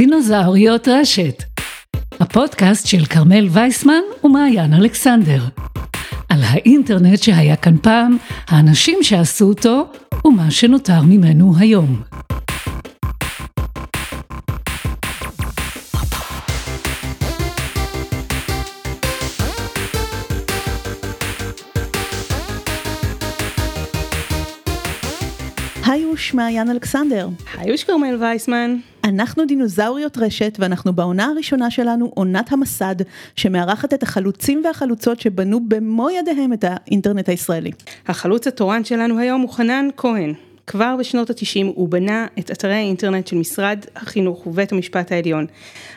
דינוזאוריות רשת, הפודקאסט של כרמל וייסמן ומעיין אלכסנדר. על האינטרנט שהיה כאן פעם, האנשים שעשו אותו ומה שנותר ממנו היום. היוש מעיין אלכסנדר. היוש כרמל וייסמן. אנחנו דינוזאוריות רשת ואנחנו בעונה הראשונה שלנו עונת המסד שמארחת את החלוצים והחלוצות שבנו במו ידיהם את האינטרנט הישראלי. החלוץ התורן שלנו היום הוא חנן כהן. כבר בשנות התשעים הוא בנה את אתרי האינטרנט של משרד החינוך ובית המשפט העליון,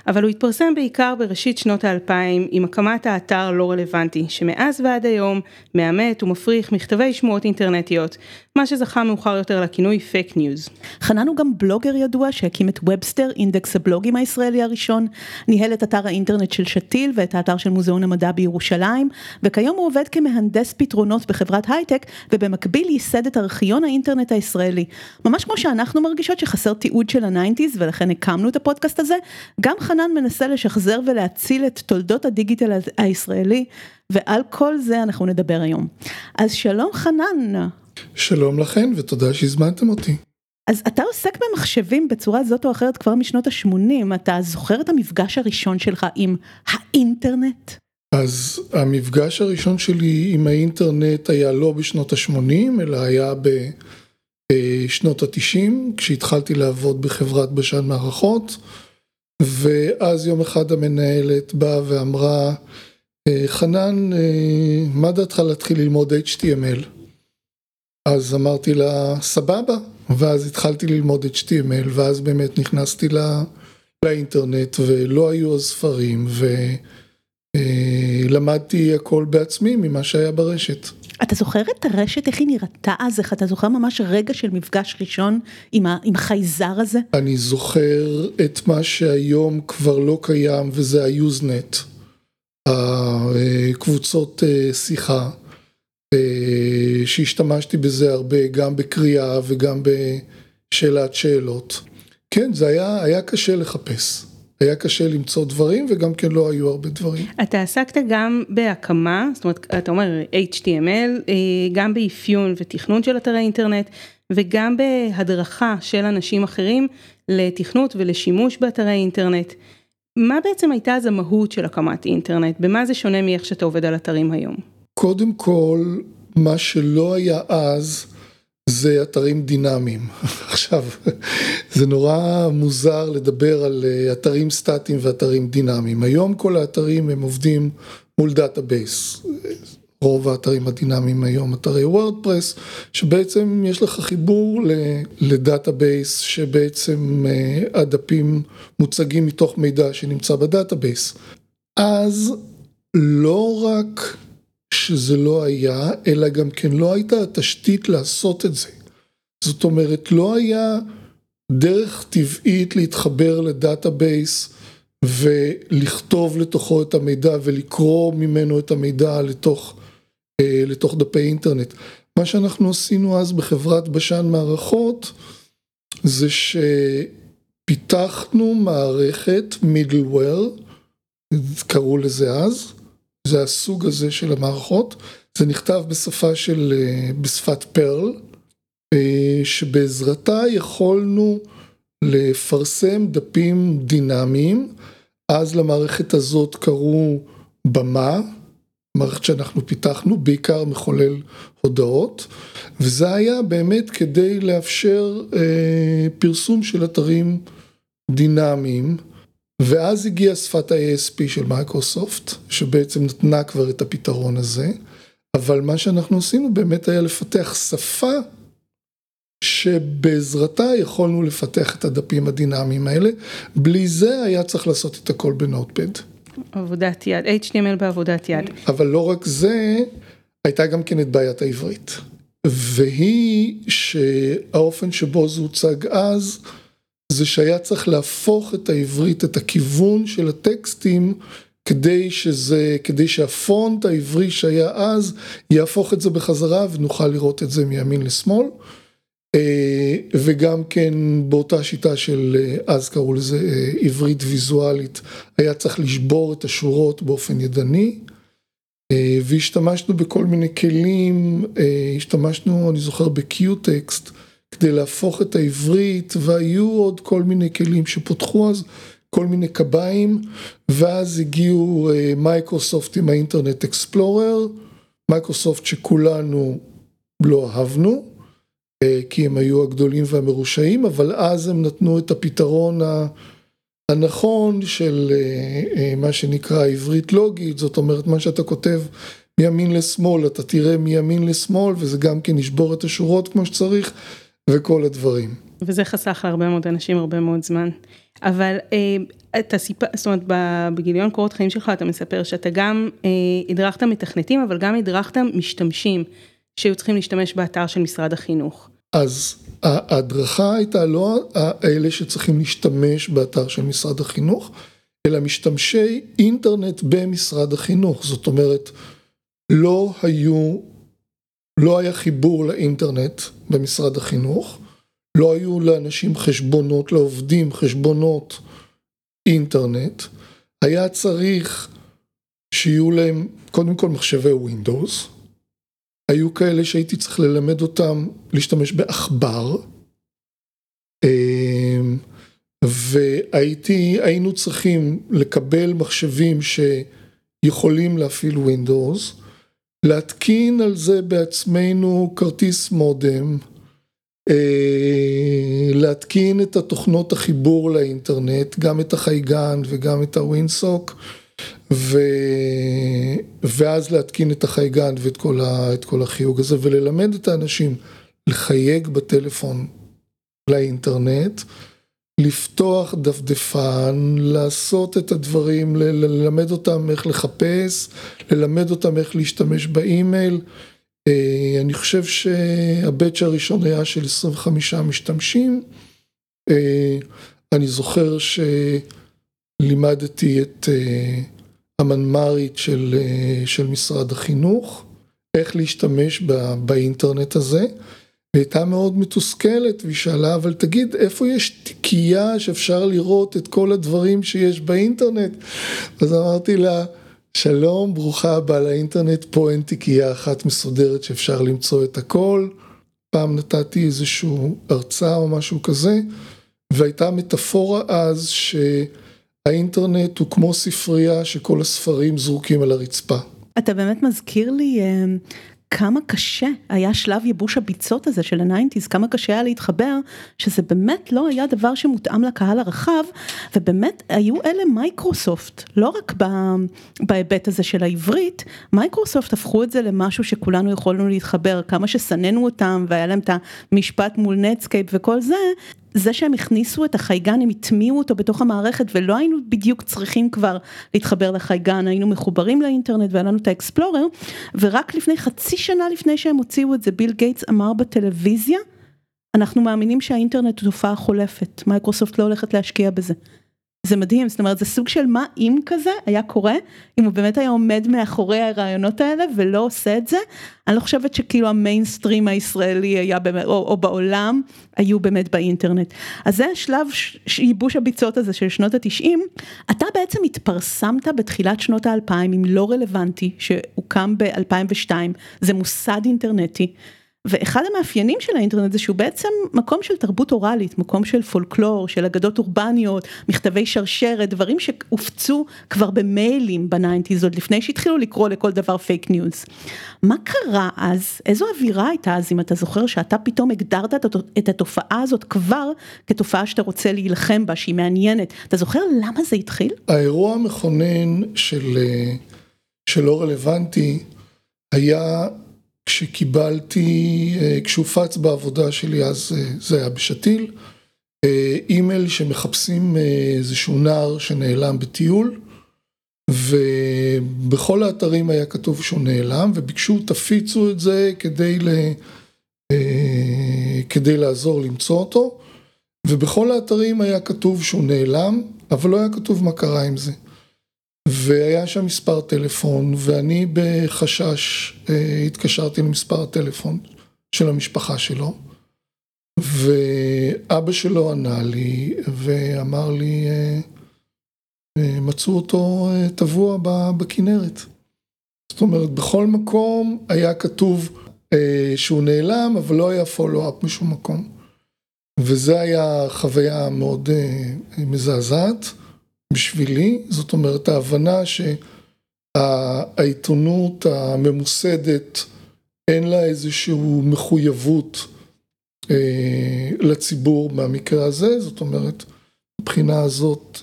אבל הוא התפרסם בעיקר בראשית שנות האלפיים עם הקמת האתר לא רלוונטי, שמאז ועד היום מאמת ומפריך מכתבי שמועות אינטרנטיות, מה שזכה מאוחר יותר לכינוי פייק ניוז. חנן הוא גם בלוגר ידוע שהקים את ובסטר, אינדקס הבלוגים הישראלי הראשון, ניהל את אתר האינטרנט של שתיל ואת האתר של מוזיאון המדע בירושלים, וכיום הוא עובד כמהנדס פתרונות בחברת הייטק, ובמקביל ייסד את ארכיון האינטרנט הישראלי. ממש כמו שאנחנו מרגישות שחסר תיעוד של ה nineties ולכן הקמנו את הפודקאסט הזה, גם חנן מנסה לשחזר ולהציל את תולדות הדיגיטל הישראלי, ועל כל זה אנחנו נדבר היום. אז שלום חנן. שלום לכן ותודה שהזמנתם אותי. אז אתה עוסק במחשבים בצורה זאת או אחרת כבר משנות ה-80, אתה זוכר את המפגש הראשון שלך עם האינטרנט? אז המפגש הראשון שלי עם האינטרנט היה לא בשנות ה-80, אלא היה בשנות ה-90, כשהתחלתי לעבוד בחברת בשן מערכות, ואז יום אחד המנהלת באה ואמרה, חנן, מה דעתך להתחיל ללמוד HTML? אז אמרתי לה, סבבה, ואז התחלתי ללמוד HTML, ואז באמת נכנסתי לא, לאינטרנט, ולא היו אז ספרים, ולמדתי הכל בעצמי ממה שהיה ברשת. אתה זוכר את הרשת, איך היא נראתה אז? איך אתה זוכר ממש רגע של מפגש ראשון עם, ה, עם החייזר הזה? אני זוכר את מה שהיום כבר לא קיים, וזה היוזנט, הקבוצות שיחה. שהשתמשתי בזה הרבה, גם בקריאה וגם בשאלת שאלות. כן, זה היה, היה קשה לחפש. היה קשה למצוא דברים וגם כן לא היו הרבה דברים. אתה עסקת גם בהקמה, זאת אומרת, אתה אומר HTML, גם באפיון ותכנון של אתרי אינטרנט וגם בהדרכה של אנשים אחרים לתכנות ולשימוש באתרי אינטרנט. מה בעצם הייתה אז המהות של הקמת אינטרנט? במה זה שונה מאיך שאתה עובד על אתרים היום? קודם כל, מה שלא היה אז זה אתרים דינמיים. עכשיו, זה נורא מוזר לדבר על אתרים סטטיים ואתרים דינמיים. היום כל האתרים הם עובדים מול database. רוב האתרים הדינמיים היום אתרי וורדפרס, שבעצם יש לך חיבור ל database שבעצם הדפים מוצגים מתוך מידע שנמצא ב database. אז לא רק שזה לא היה, אלא גם כן לא הייתה התשתית לעשות את זה. זאת אומרת, לא היה דרך טבעית להתחבר ל database ולכתוב לתוכו את המידע ולקרוא ממנו את המידע לתוך, אה, לתוך דפי אינטרנט. מה שאנחנו עשינו אז בחברת בשן מערכות זה שפיתחנו מערכת middleware, קראו לזה אז, זה הסוג הזה של המערכות, זה נכתב בשפה של, בשפת פרל, שבעזרתה יכולנו לפרסם דפים דינמיים, אז למערכת הזאת קראו במה, מערכת שאנחנו פיתחנו, בעיקר מחולל הודעות, וזה היה באמת כדי לאפשר אה, פרסום של אתרים דינמיים. ואז הגיעה שפת ה-ASP של מייקרוסופט, שבעצם נתנה כבר את הפתרון הזה, אבל מה שאנחנו עשינו באמת היה לפתח שפה שבעזרתה יכולנו לפתח את הדפים הדינמיים האלה, בלי זה היה צריך לעשות את הכל בנוטפד. עבודת יד, HTML בעבודת יד. אבל לא רק זה, הייתה גם כן את בעיית העברית. והיא שהאופן שבו זה הוצג אז, זה שהיה צריך להפוך את העברית, את הכיוון של הטקסטים, כדי שזה, כדי שהפונט העברי שהיה אז, יהפוך את זה בחזרה ונוכל לראות את זה מימין לשמאל. וגם כן באותה שיטה של, אז קראו לזה עברית ויזואלית, היה צריך לשבור את השורות באופן ידני. והשתמשנו בכל מיני כלים, השתמשנו, אני זוכר, בקיוטקסט, כדי להפוך את העברית, והיו עוד כל מיני כלים שפותחו אז, כל מיני קביים, ואז הגיעו מייקרוסופט עם האינטרנט אקספלורר, מייקרוסופט שכולנו לא אהבנו, כי הם היו הגדולים והמרושעים, אבל אז הם נתנו את הפתרון הנכון של מה שנקרא עברית לוגית, זאת אומרת מה שאתה כותב מימין לשמאל, אתה תראה מימין לשמאל, וזה גם כן ישבור את השורות כמו שצריך, וכל הדברים. וזה חסך להרבה מאוד אנשים הרבה מאוד זמן. אבל אתה סיפר, זאת אומרת בגיליון קורות חיים שלך אתה מספר שאתה גם הדרכת מתכנתים, אבל גם הדרכת משתמשים שהיו צריכים להשתמש באתר של משרד החינוך. אז ההדרכה הייתה לא האלה שצריכים להשתמש באתר של משרד החינוך, אלא משתמשי אינטרנט במשרד החינוך, זאת אומרת, לא היו, לא היה חיבור לאינטרנט במשרד החינוך, לא היו לאנשים חשבונות, לעובדים חשבונות אינטרנט, היה צריך שיהיו להם קודם כל מחשבי ווינדוס, היו כאלה שהייתי צריך ללמד אותם להשתמש בעכבר, והייתי, היינו צריכים לקבל מחשבים שיכולים להפעיל ווינדוס, להתקין על זה בעצמנו כרטיס מודם, להתקין את התוכנות החיבור לאינטרנט, גם את החייגן וגם את הווינסוק, ואז להתקין את החייגן ואת כל החיוג הזה, וללמד את האנשים לחייג בטלפון לאינטרנט, לפתוח דפדפן, לעשות את הדברים, ללמד אותם איך לחפש, ללמד אותם איך להשתמש באימייל. אני חושב שהבאצ' הראשון היה של 25 משתמשים. אני זוכר שלימדתי את המנמ"רית של משרד החינוך, איך להשתמש באינטרנט הזה. והייתה מאוד מתוסכלת והיא שאלה, אבל תגיד, איפה יש תיקייה שאפשר לראות את כל הדברים שיש באינטרנט? אז אמרתי לה, שלום, ברוכה הבאה לאינטרנט, פה אין תיקייה אחת מסודרת שאפשר למצוא את הכל. פעם נתתי איזשהו הרצאה או משהו כזה, והייתה מטאפורה אז שהאינטרנט הוא כמו ספרייה שכל הספרים זרוקים על הרצפה. אתה באמת מזכיר לי כמה קשה היה שלב ייבוש הביצות הזה של ה nineties, כמה קשה היה להתחבר, שזה באמת לא היה דבר שמותאם לקהל הרחב, ובאמת היו אלה מייקרוסופט, לא רק בהיבט הזה של העברית, מייקרוסופט הפכו את זה למשהו שכולנו יכולנו להתחבר, כמה ששנאנו אותם והיה להם את המשפט מול נטסקייפ וכל זה, זה שהם הכניסו את החייגן, הם הטמיעו אותו בתוך המערכת ולא היינו בדיוק צריכים כבר להתחבר לחייגן, היינו מחוברים לאינטרנט והיה לנו את האקספלורר, ורק לפני חצי שנה לפני שהם הוציאו את זה, ביל גייטס אמר בטלוויזיה, אנחנו מאמינים שהאינטרנט הוא תופעה חולפת, מייקרוסופט לא הולכת להשקיע בזה. זה מדהים, זאת אומרת זה סוג של מה אם כזה היה קורה, אם הוא באמת היה עומד מאחורי הרעיונות האלה ולא עושה את זה, אני לא חושבת שכאילו המיינסטרים הישראלי היה באמת, או, או בעולם, היו באמת באינטרנט. אז זה השלב ייבוש הביצות הזה של שנות התשעים, אתה בעצם התפרסמת בתחילת שנות האלפיים עם לא רלוונטי, שהוקם ב-2002, זה מוסד אינטרנטי. ואחד המאפיינים של האינטרנט זה שהוא בעצם מקום של תרבות אוראלית, מקום של פולקלור, של אגדות אורבניות, מכתבי שרשרת, דברים שהופצו כבר במיילים ב nineties, עוד לפני שהתחילו לקרוא לכל דבר פייק ניוז. מה קרה אז, איזו אווירה הייתה אז, אם אתה זוכר שאתה פתאום הגדרת את התופעה הזאת כבר כתופעה שאתה רוצה להילחם בה, שהיא מעניינת, אתה זוכר למה זה התחיל? האירוע המכונן של, של לא רלוונטי היה כשקיבלתי, כשהופץ בעבודה שלי, אז זה היה בשתיל, אימייל שמחפשים איזשהו נער שנעלם בטיול, ובכל האתרים היה כתוב שהוא נעלם, וביקשו תפיצו את זה כדי, ל... כדי לעזור למצוא אותו, ובכל האתרים היה כתוב שהוא נעלם, אבל לא היה כתוב מה קרה עם זה. והיה שם מספר טלפון, ואני בחשש התקשרתי למספר הטלפון של המשפחה שלו, ואבא שלו ענה לי ואמר לי, מצאו אותו טבוע בכנרת. זאת אומרת, בכל מקום היה כתוב שהוא נעלם, אבל לא היה פולו-אפ משום מקום. וזה היה חוויה מאוד מזעזעת בשבילי, זאת אומרת, ההבנה שהעיתונות הממוסדת, אין לה איזושהי מחויבות לציבור במקרה הזה, זאת אומרת, מבחינה הזאת,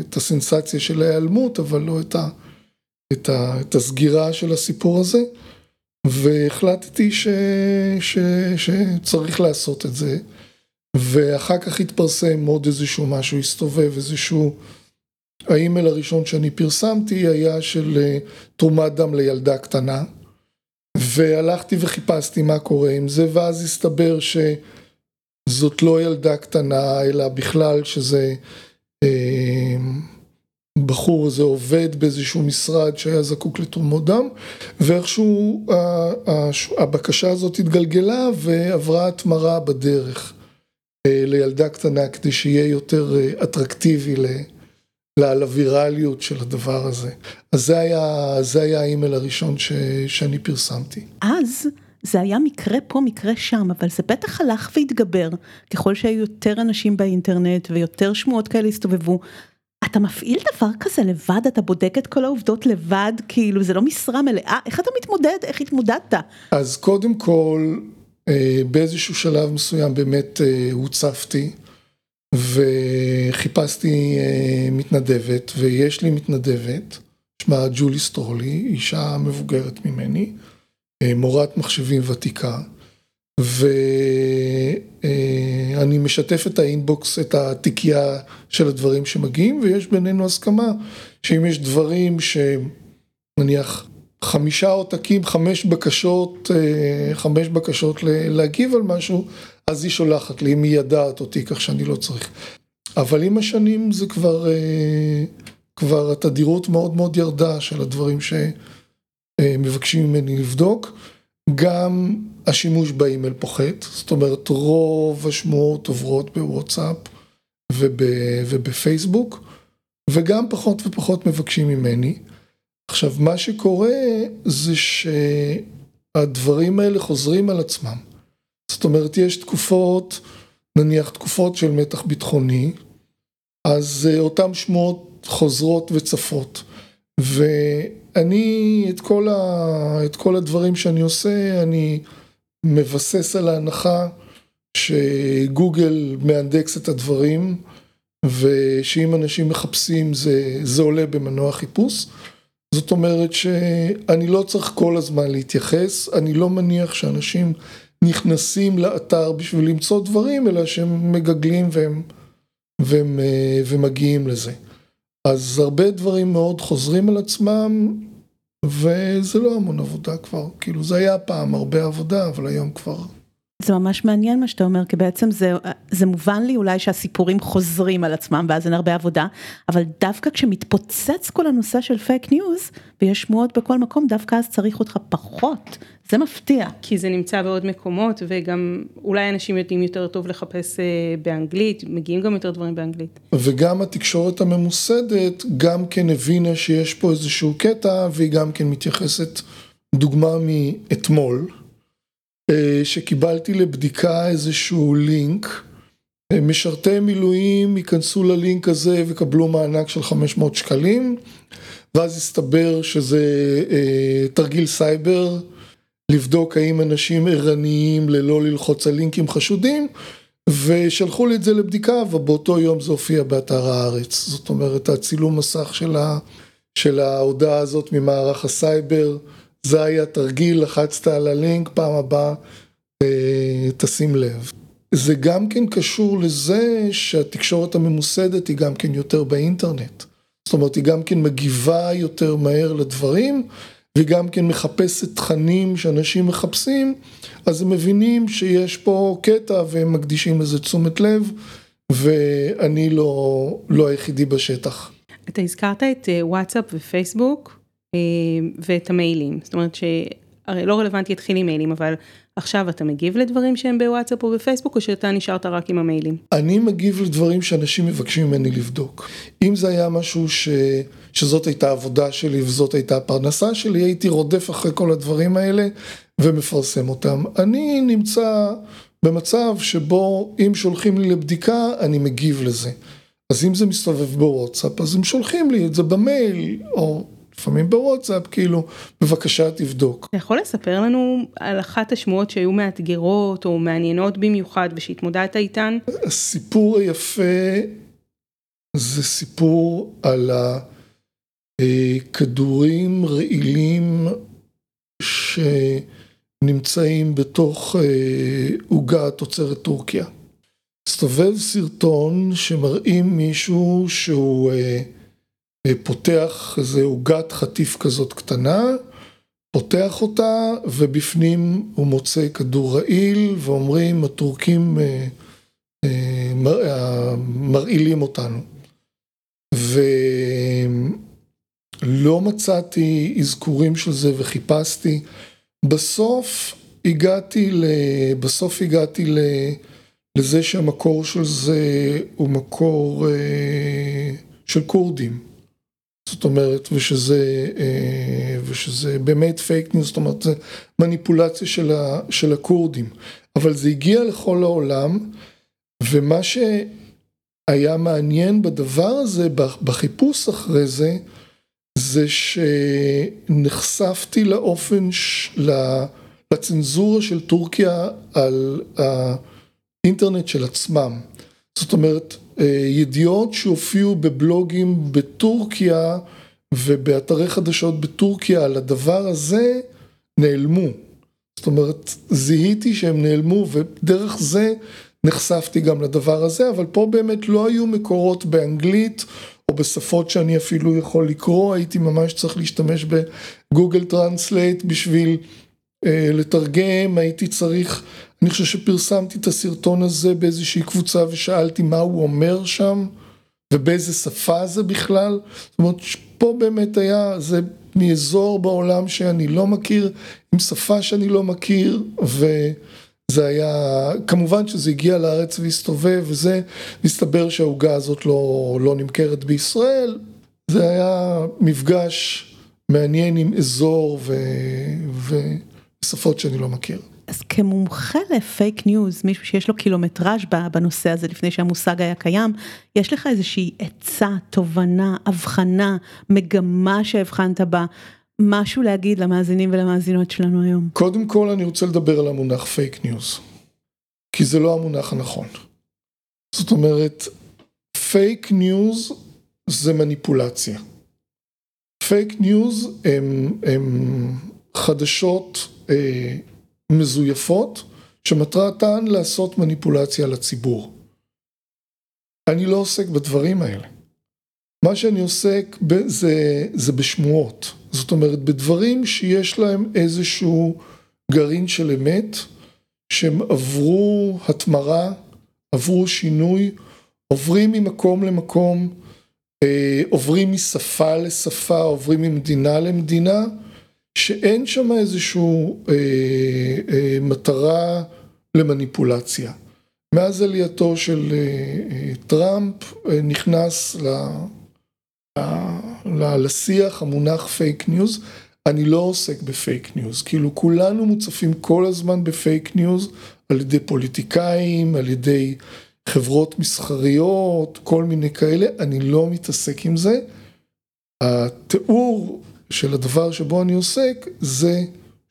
את הסנסציה של ההיעלמות, אבל לא את ה... את ה... את הסגירה של הסיפור הזה, והחלטתי ש... ש... שצריך לעשות את זה, ואחר כך התפרסם עוד איזשהו משהו, הסתובב איזשהו... האימייל הראשון שאני פרסמתי היה של תרומת דם לילדה קטנה, והלכתי וחיפשתי מה קורה עם זה, ואז הסתבר שזאת לא ילדה קטנה, אלא בכלל שזה... בחור הזה עובד באיזשהו משרד שהיה זקוק לתרומות דם ואיכשהו הבקשה הזאת התגלגלה ועברה התמרה בדרך לילדה קטנה כדי שיהיה יותר אטרקטיבי לווירליות של הדבר הזה. אז זה היה, זה היה האימייל הראשון ש, שאני פרסמתי. אז זה היה מקרה פה, מקרה שם, אבל זה בטח הלך והתגבר ככל שהיו יותר אנשים באינטרנט ויותר שמועות כאלה הסתובבו. אתה מפעיל דבר כזה לבד, אתה בודק את כל העובדות לבד, כאילו זה לא משרה מלאה, איך אתה מתמודד, איך התמודדת? אז קודם כל, באיזשהו שלב מסוים באמת הוצפתי וחיפשתי מתנדבת, ויש לי מתנדבת, שמה ג'ולי סטרולי, אישה מבוגרת ממני, מורת מחשבים ותיקה. ואני משתף את האינבוקס, את התיקייה של הדברים שמגיעים, ויש בינינו הסכמה שאם יש דברים שנניח חמישה עותקים, חמש בקשות, חמש בקשות להגיב על משהו, אז היא שולחת לי, אם היא ידעת אותי, כך שאני לא צריך. אבל עם השנים זה כבר, כבר התדירות מאוד מאוד ירדה של הדברים שמבקשים ממני לבדוק. גם השימוש באימייל פוחת, זאת אומרת רוב השמועות עוברות בוואטסאפ ובפייסבוק, וגם פחות ופחות מבקשים ממני. עכשיו מה שקורה זה שהדברים האלה חוזרים על עצמם. זאת אומרת יש תקופות, נניח תקופות של מתח ביטחוני, אז אותן שמועות חוזרות וצפות. ואני את כל, ה... את כל הדברים שאני עושה, אני מבסס על ההנחה שגוגל מאנדקס את הדברים, ושאם אנשים מחפשים זה, זה עולה במנוע חיפוש. זאת אומרת שאני לא צריך כל הזמן להתייחס, אני לא מניח שאנשים נכנסים לאתר בשביל למצוא דברים, אלא שהם מגגלים והם, והם, ומגיעים לזה. אז הרבה דברים מאוד חוזרים על עצמם, וזה לא המון עבודה כבר, כאילו זה היה פעם הרבה עבודה, אבל היום כבר... זה ממש מעניין מה שאתה אומר, כי בעצם זה, זה מובן לי אולי שהסיפורים חוזרים על עצמם ואז אין הרבה עבודה, אבל דווקא כשמתפוצץ כל הנושא של פייק ניוז, ויש שמועות בכל מקום, דווקא אז צריך אותך פחות, זה מפתיע. כי זה נמצא בעוד מקומות, וגם אולי אנשים יודעים יותר טוב לחפש באנגלית, מגיעים גם יותר דברים באנגלית. וגם התקשורת הממוסדת, גם כן הבינה שיש פה איזשהו קטע, והיא גם כן מתייחסת, דוגמה מאתמול. שקיבלתי לבדיקה איזשהו לינק, משרתי מילואים ייכנסו ללינק הזה וקבלו מענק של 500 שקלים, ואז הסתבר שזה תרגיל סייבר, לבדוק האם אנשים ערניים ללא ללחוץ על לינקים חשודים, ושלחו לי את זה לבדיקה, ובאותו יום זה הופיע באתר הארץ. זאת אומרת, הצילום מסך של ההודעה הזאת ממערך הסייבר, זה היה תרגיל, לחצת על הלינק, פעם הבאה תשים לב. זה גם כן קשור לזה שהתקשורת הממוסדת היא גם כן יותר באינטרנט. זאת אומרת, היא גם כן מגיבה יותר מהר לדברים, והיא גם כן מחפשת תכנים שאנשים מחפשים, אז הם מבינים שיש פה קטע והם מקדישים לזה תשומת לב, ואני לא, לא היחידי בשטח. אתה הזכרת את וואטסאפ ופייסבוק. ואת המיילים, זאת אומרת הרי לא רלוונטי להתחיל עם מיילים, אבל עכשיו אתה מגיב לדברים שהם בוואטסאפ או בפייסבוק, או שאתה נשארת רק עם המיילים? אני מגיב לדברים שאנשים מבקשים ממני לבדוק. אם זה היה משהו ש... שזאת הייתה העבודה שלי וזאת הייתה הפרנסה שלי, הייתי רודף אחרי כל הדברים האלה ומפרסם אותם. אני נמצא במצב שבו אם שולחים לי לבדיקה, אני מגיב לזה. אז אם זה מסתובב בוואטסאפ, אז הם שולחים לי את זה במייל, או לפעמים בוואטסאפ, כאילו, בבקשה תבדוק. אתה יכול לספר לנו על אחת השמועות שהיו מאתגרות או מעניינות במיוחד ושהתמודדת איתן? הסיפור היפה זה סיפור על הכדורים רעילים שנמצאים בתוך אה, עוגה תוצרת טורקיה. מסתובב סרטון שמראים מישהו שהוא אה, פותח איזה עוגת חטיף כזאת קטנה, פותח אותה ובפנים הוא מוצא כדור רעיל ואומרים הטורקים אה, אה, אה, מרעילים אותנו. ולא מצאתי אזכורים של זה וחיפשתי. בסוף הגעתי, ל... בסוף הגעתי ל... לזה שהמקור של זה הוא מקור של כורדים. זאת אומרת, ושזה, אה, ושזה באמת פייק ניוז, זאת אומרת, זה מניפולציה של, ה, של הכורדים. אבל זה הגיע לכל העולם, ומה שהיה מעניין בדבר הזה, בחיפוש אחרי זה, זה שנחשפתי לאופן, ש... לצנזורה של טורקיה על האינטרנט של עצמם. זאת אומרת, ידיעות שהופיעו בבלוגים בטורקיה ובאתרי חדשות בטורקיה על הדבר הזה, נעלמו. זאת אומרת, זיהיתי שהם נעלמו ודרך זה נחשפתי גם לדבר הזה, אבל פה באמת לא היו מקורות באנגלית או בשפות שאני אפילו יכול לקרוא, הייתי ממש צריך להשתמש ב Google Translate בשביל אה, לתרגם, הייתי צריך, אני חושב שפרסמתי את הסרטון הזה באיזושהי קבוצה ושאלתי מה הוא אומר שם ובאיזה שפה זה בכלל, זאת אומרת פה באמת היה, זה מאזור בעולם שאני לא מכיר, עם שפה שאני לא מכיר וזה היה, כמובן שזה הגיע לארץ והסתובב וזה, מסתבר שהעוגה הזאת לא, לא נמכרת בישראל, זה היה מפגש מעניין עם אזור ו... ו... שפות שאני לא מכיר. אז כמומחה לפייק ניוז, מישהו שיש לו קילומטראז' בנושא הזה לפני שהמושג היה קיים, יש לך איזושהי עצה, תובנה, הבחנה, מגמה שהבחנת בה, משהו להגיד למאזינים ולמאזינות שלנו היום? קודם כל אני רוצה לדבר על המונח פייק ניוז, כי זה לא המונח הנכון. זאת אומרת, פייק ניוז זה מניפולציה. פייק ניוז הם, הם חדשות אה, מזויפות שמטרתן לעשות מניפולציה לציבור. אני לא עוסק בדברים האלה. מה שאני עוסק ב- זה, זה בשמועות, זאת אומרת בדברים שיש להם איזשהו גרעין של אמת, שהם עברו התמרה, עברו שינוי, עוברים ממקום למקום, אה, עוברים משפה לשפה, עוברים ממדינה למדינה, שאין שם איזושהי אה, אה, מטרה למניפולציה. מאז עלייתו של אה, אה, טראמפ אה, נכנס ל, ל, ל, לשיח המונח פייק ניוז, אני לא עוסק בפייק ניוז, כאילו כולנו מוצפים כל הזמן בפייק ניוז על ידי פוליטיקאים, על ידי חברות מסחריות, כל מיני כאלה, אני לא מתעסק עם זה. התיאור של הדבר שבו אני עוסק זה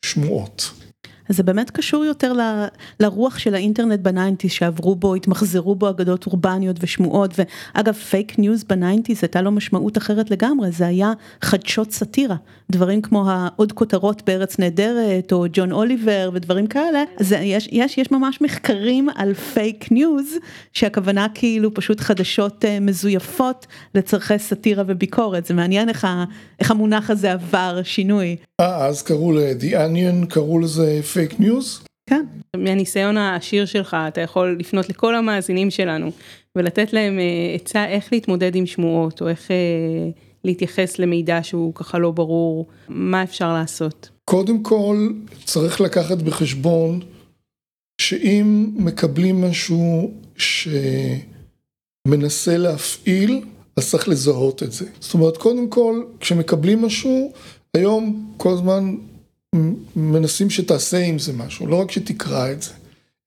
שמועות. זה באמת קשור יותר ל, לרוח של האינטרנט ב nineties שעברו בו, התמחזרו בו אגדות אורבניות ושמועות, ואגב פייק ניוז ב nineties הייתה לו משמעות אחרת לגמרי, זה היה חדשות סאטירה, דברים כמו העוד כותרות בארץ נהדרת, או ג'ון אוליבר ודברים כאלה, אז יש, יש, יש ממש מחקרים על פייק ניוז, שהכוונה כאילו פשוט חדשות uh, מזויפות לצורכי סאטירה וביקורת, זה מעניין איך, איך המונח הזה עבר שינוי. אה, אז קראו ל-The Onion, קראו לזה פייק ניוז? כן. מהניסיון העשיר שלך, אתה יכול לפנות לכל המאזינים שלנו ולתת להם אה, עצה איך להתמודד עם שמועות, או איך אה, להתייחס למידע שהוא ככה לא ברור, מה אפשר לעשות? קודם כל צריך לקחת בחשבון שאם מקבלים משהו שמנסה להפעיל, אז צריך לזהות את זה. זאת אומרת, קודם כל, כשמקבלים משהו, היום כל הזמן מנסים שתעשה עם זה משהו, לא רק שתקרא את זה,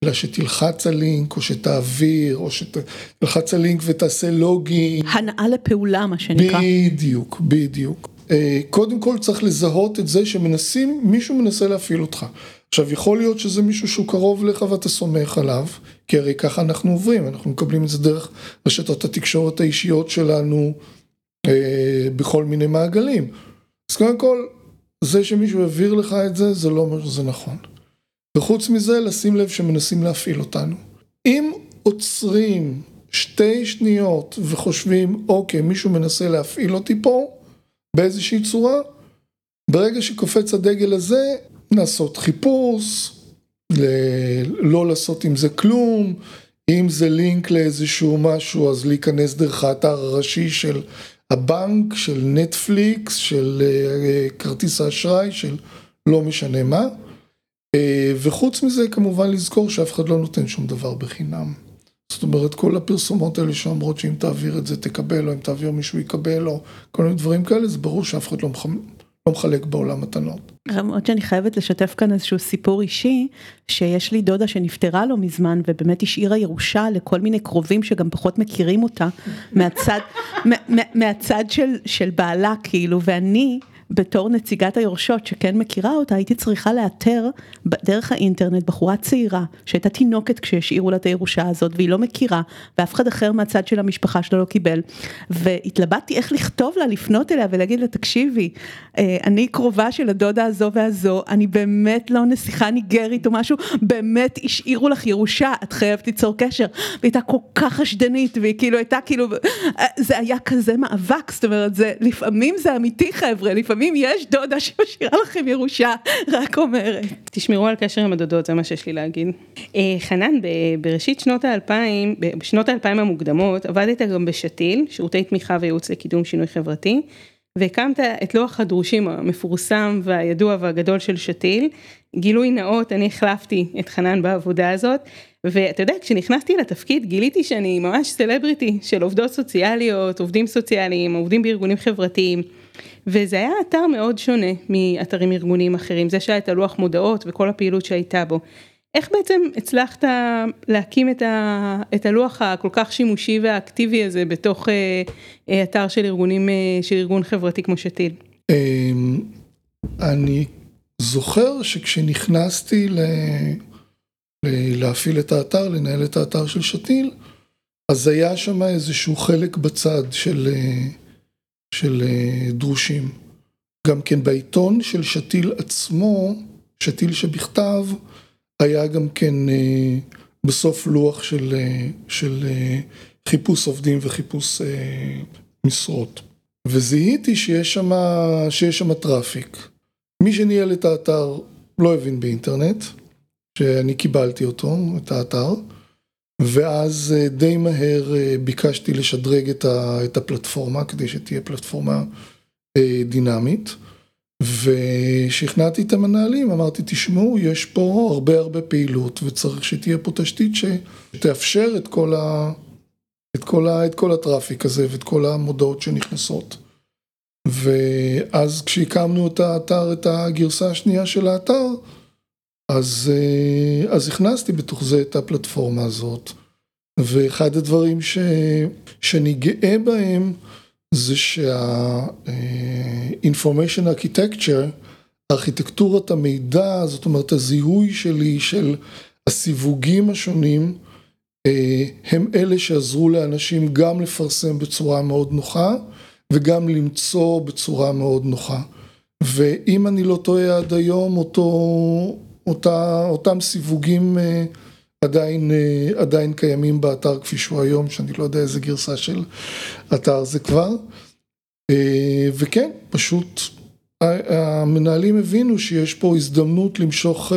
אלא שתלחץ על לינק, או שתעביר, או שתלחץ על לינק ותעשה לוגין. הנאה לפעולה, מה שנקרא. בדיוק, בדיוק. אה, קודם כל צריך לזהות את זה שמנסים, מישהו מנסה להפעיל אותך. עכשיו יכול להיות שזה מישהו שהוא קרוב לך ואתה סומך עליו, כי הרי ככה אנחנו עוברים, אנחנו מקבלים את זה דרך רשתות התקשורת האישיות שלנו אה, בכל מיני מעגלים. אז קודם כל, זה שמישהו העביר לך את זה, זה לא אומר שזה נכון. וחוץ מזה, לשים לב שמנסים להפעיל אותנו. אם עוצרים שתי שניות וחושבים, אוקיי, מישהו מנסה להפעיל אותי פה, באיזושהי צורה, ברגע שקופץ הדגל הזה, לעשות חיפוש, לא לעשות עם זה כלום, אם זה לינק לאיזשהו משהו אז להיכנס דרך האתר הראשי של הבנק, של נטפליקס, של uh, כרטיס האשראי, של לא משנה מה. Uh, וחוץ מזה כמובן לזכור שאף אחד לא נותן שום דבר בחינם. זאת אומרת כל הפרסומות האלה שאומרות שאם תעביר את זה תקבל או אם תעביר מישהו יקבל או כל מיני דברים כאלה זה ברור שאף אחד לא. לא מחלק בעולם מתנות. למרות שאני חייבת לשתף כאן איזשהו סיפור אישי שיש לי דודה שנפטרה לא מזמן ובאמת השאירה ירושה לכל מיני קרובים שגם פחות מכירים אותה מהצד, מהצד של, של בעלה כאילו ואני בתור נציגת היורשות שכן מכירה אותה, הייתי צריכה לאתר דרך האינטרנט בחורה צעירה שהייתה תינוקת כשהשאירו לה את הירושה הזאת והיא לא מכירה ואף אחד אחר מהצד של המשפחה שלה לא קיבל. והתלבטתי איך לכתוב לה, לפנות אליה ולהגיד לה תקשיבי, אה, אני קרובה של הדודה הזו והזו, אני באמת לא נסיכה ניגרית או משהו, באמת השאירו לך ירושה, את חייבת ליצור קשר, והיא הייתה כל כך חשדנית והיא כאילו הייתה כאילו, אה, זה היה כזה מאבק, זאת אומרת זה לפעמים זה אמיתי חבר'ה, לפעמים לפעמים יש דודה שמשאירה לכם ירושה, רק אומרת. תשמרו על קשר עם הדודות, זה מה שיש לי להגיד. אה, חנן, בראשית שנות האלפיים, בשנות האלפיים המוקדמות, עבדת גם בשתיל, שירותי תמיכה וייעוץ לקידום שינוי חברתי, והקמת את לוח הדרושים המפורסם והידוע והגדול של שתיל. גילוי נאות, אני החלפתי את חנן בעבודה הזאת, ואתה יודע, כשנכנסתי לתפקיד גיליתי שאני ממש סלבריטי של עובדות סוציאליות, עובדים סוציאליים, עובדים בארגונים חברתיים. וזה היה אתר מאוד שונה מאתרים ארגוניים אחרים, זה שהיה את הלוח מודעות וכל הפעילות שהייתה בו. איך בעצם הצלחת להקים את, ה, את הלוח הכל כך שימושי והאקטיבי הזה בתוך אה, אה, אתר של ארגונים, אה, של ארגון חברתי כמו שתיל? אמ, אני זוכר שכשנכנסתי ל... להפעיל את האתר, לנהל את האתר של שתיל, אז היה שם איזשהו חלק בצד של של אה, דרושים. גם כן בעיתון של שתיל עצמו, שתיל שבכתב, היה גם כן אה, בסוף לוח של, אה, של חיפוש עובדים וחיפוש משרות. וזיהיתי שיש שם, traffic. מי שניהל את האתר לא הבין באינטרנט, שאני קיבלתי אותו, את האתר. ואז אה, די מהר אה, ביקשתי לשדרג את הפלטפורמה כדי שתהיה פלטפורמה אה, דינמית. ושכנעתי את המנהלים, אמרתי תשמעו יש פה הרבה הרבה פעילות וצריך שתהיה פה תשתית שתאפשר את כל, ה, את כל, ה, את כל הטראפיק הזה ואת כל המודעות שנכנסות. ואז כשהקמנו את האתר, את הגרסה השנייה של האתר, אז, אה, אז הכנסתי בתוך זה את הפלטפורמה הזאת, ואחד הדברים ש, שאני גאה בהם זה שה-information architecture, ארכיטקטורת המידע, זאת אומרת הזיהוי שלי של הסיווגים השונים, אה, הם אלה שעזרו לאנשים גם לפרסם בצורה מאוד נוחה וגם למצוא בצורה מאוד נוחה. ואם אני לא טועה עד היום, אותו, אותה, אותם סיווגים אה, עדיין, אה, עדיין קיימים באתר כפי שהוא היום, שאני לא יודע איזה גרסה של אתר זה כבר. אה, וכן, פשוט המנהלים הבינו שיש פה הזדמנות למשוך,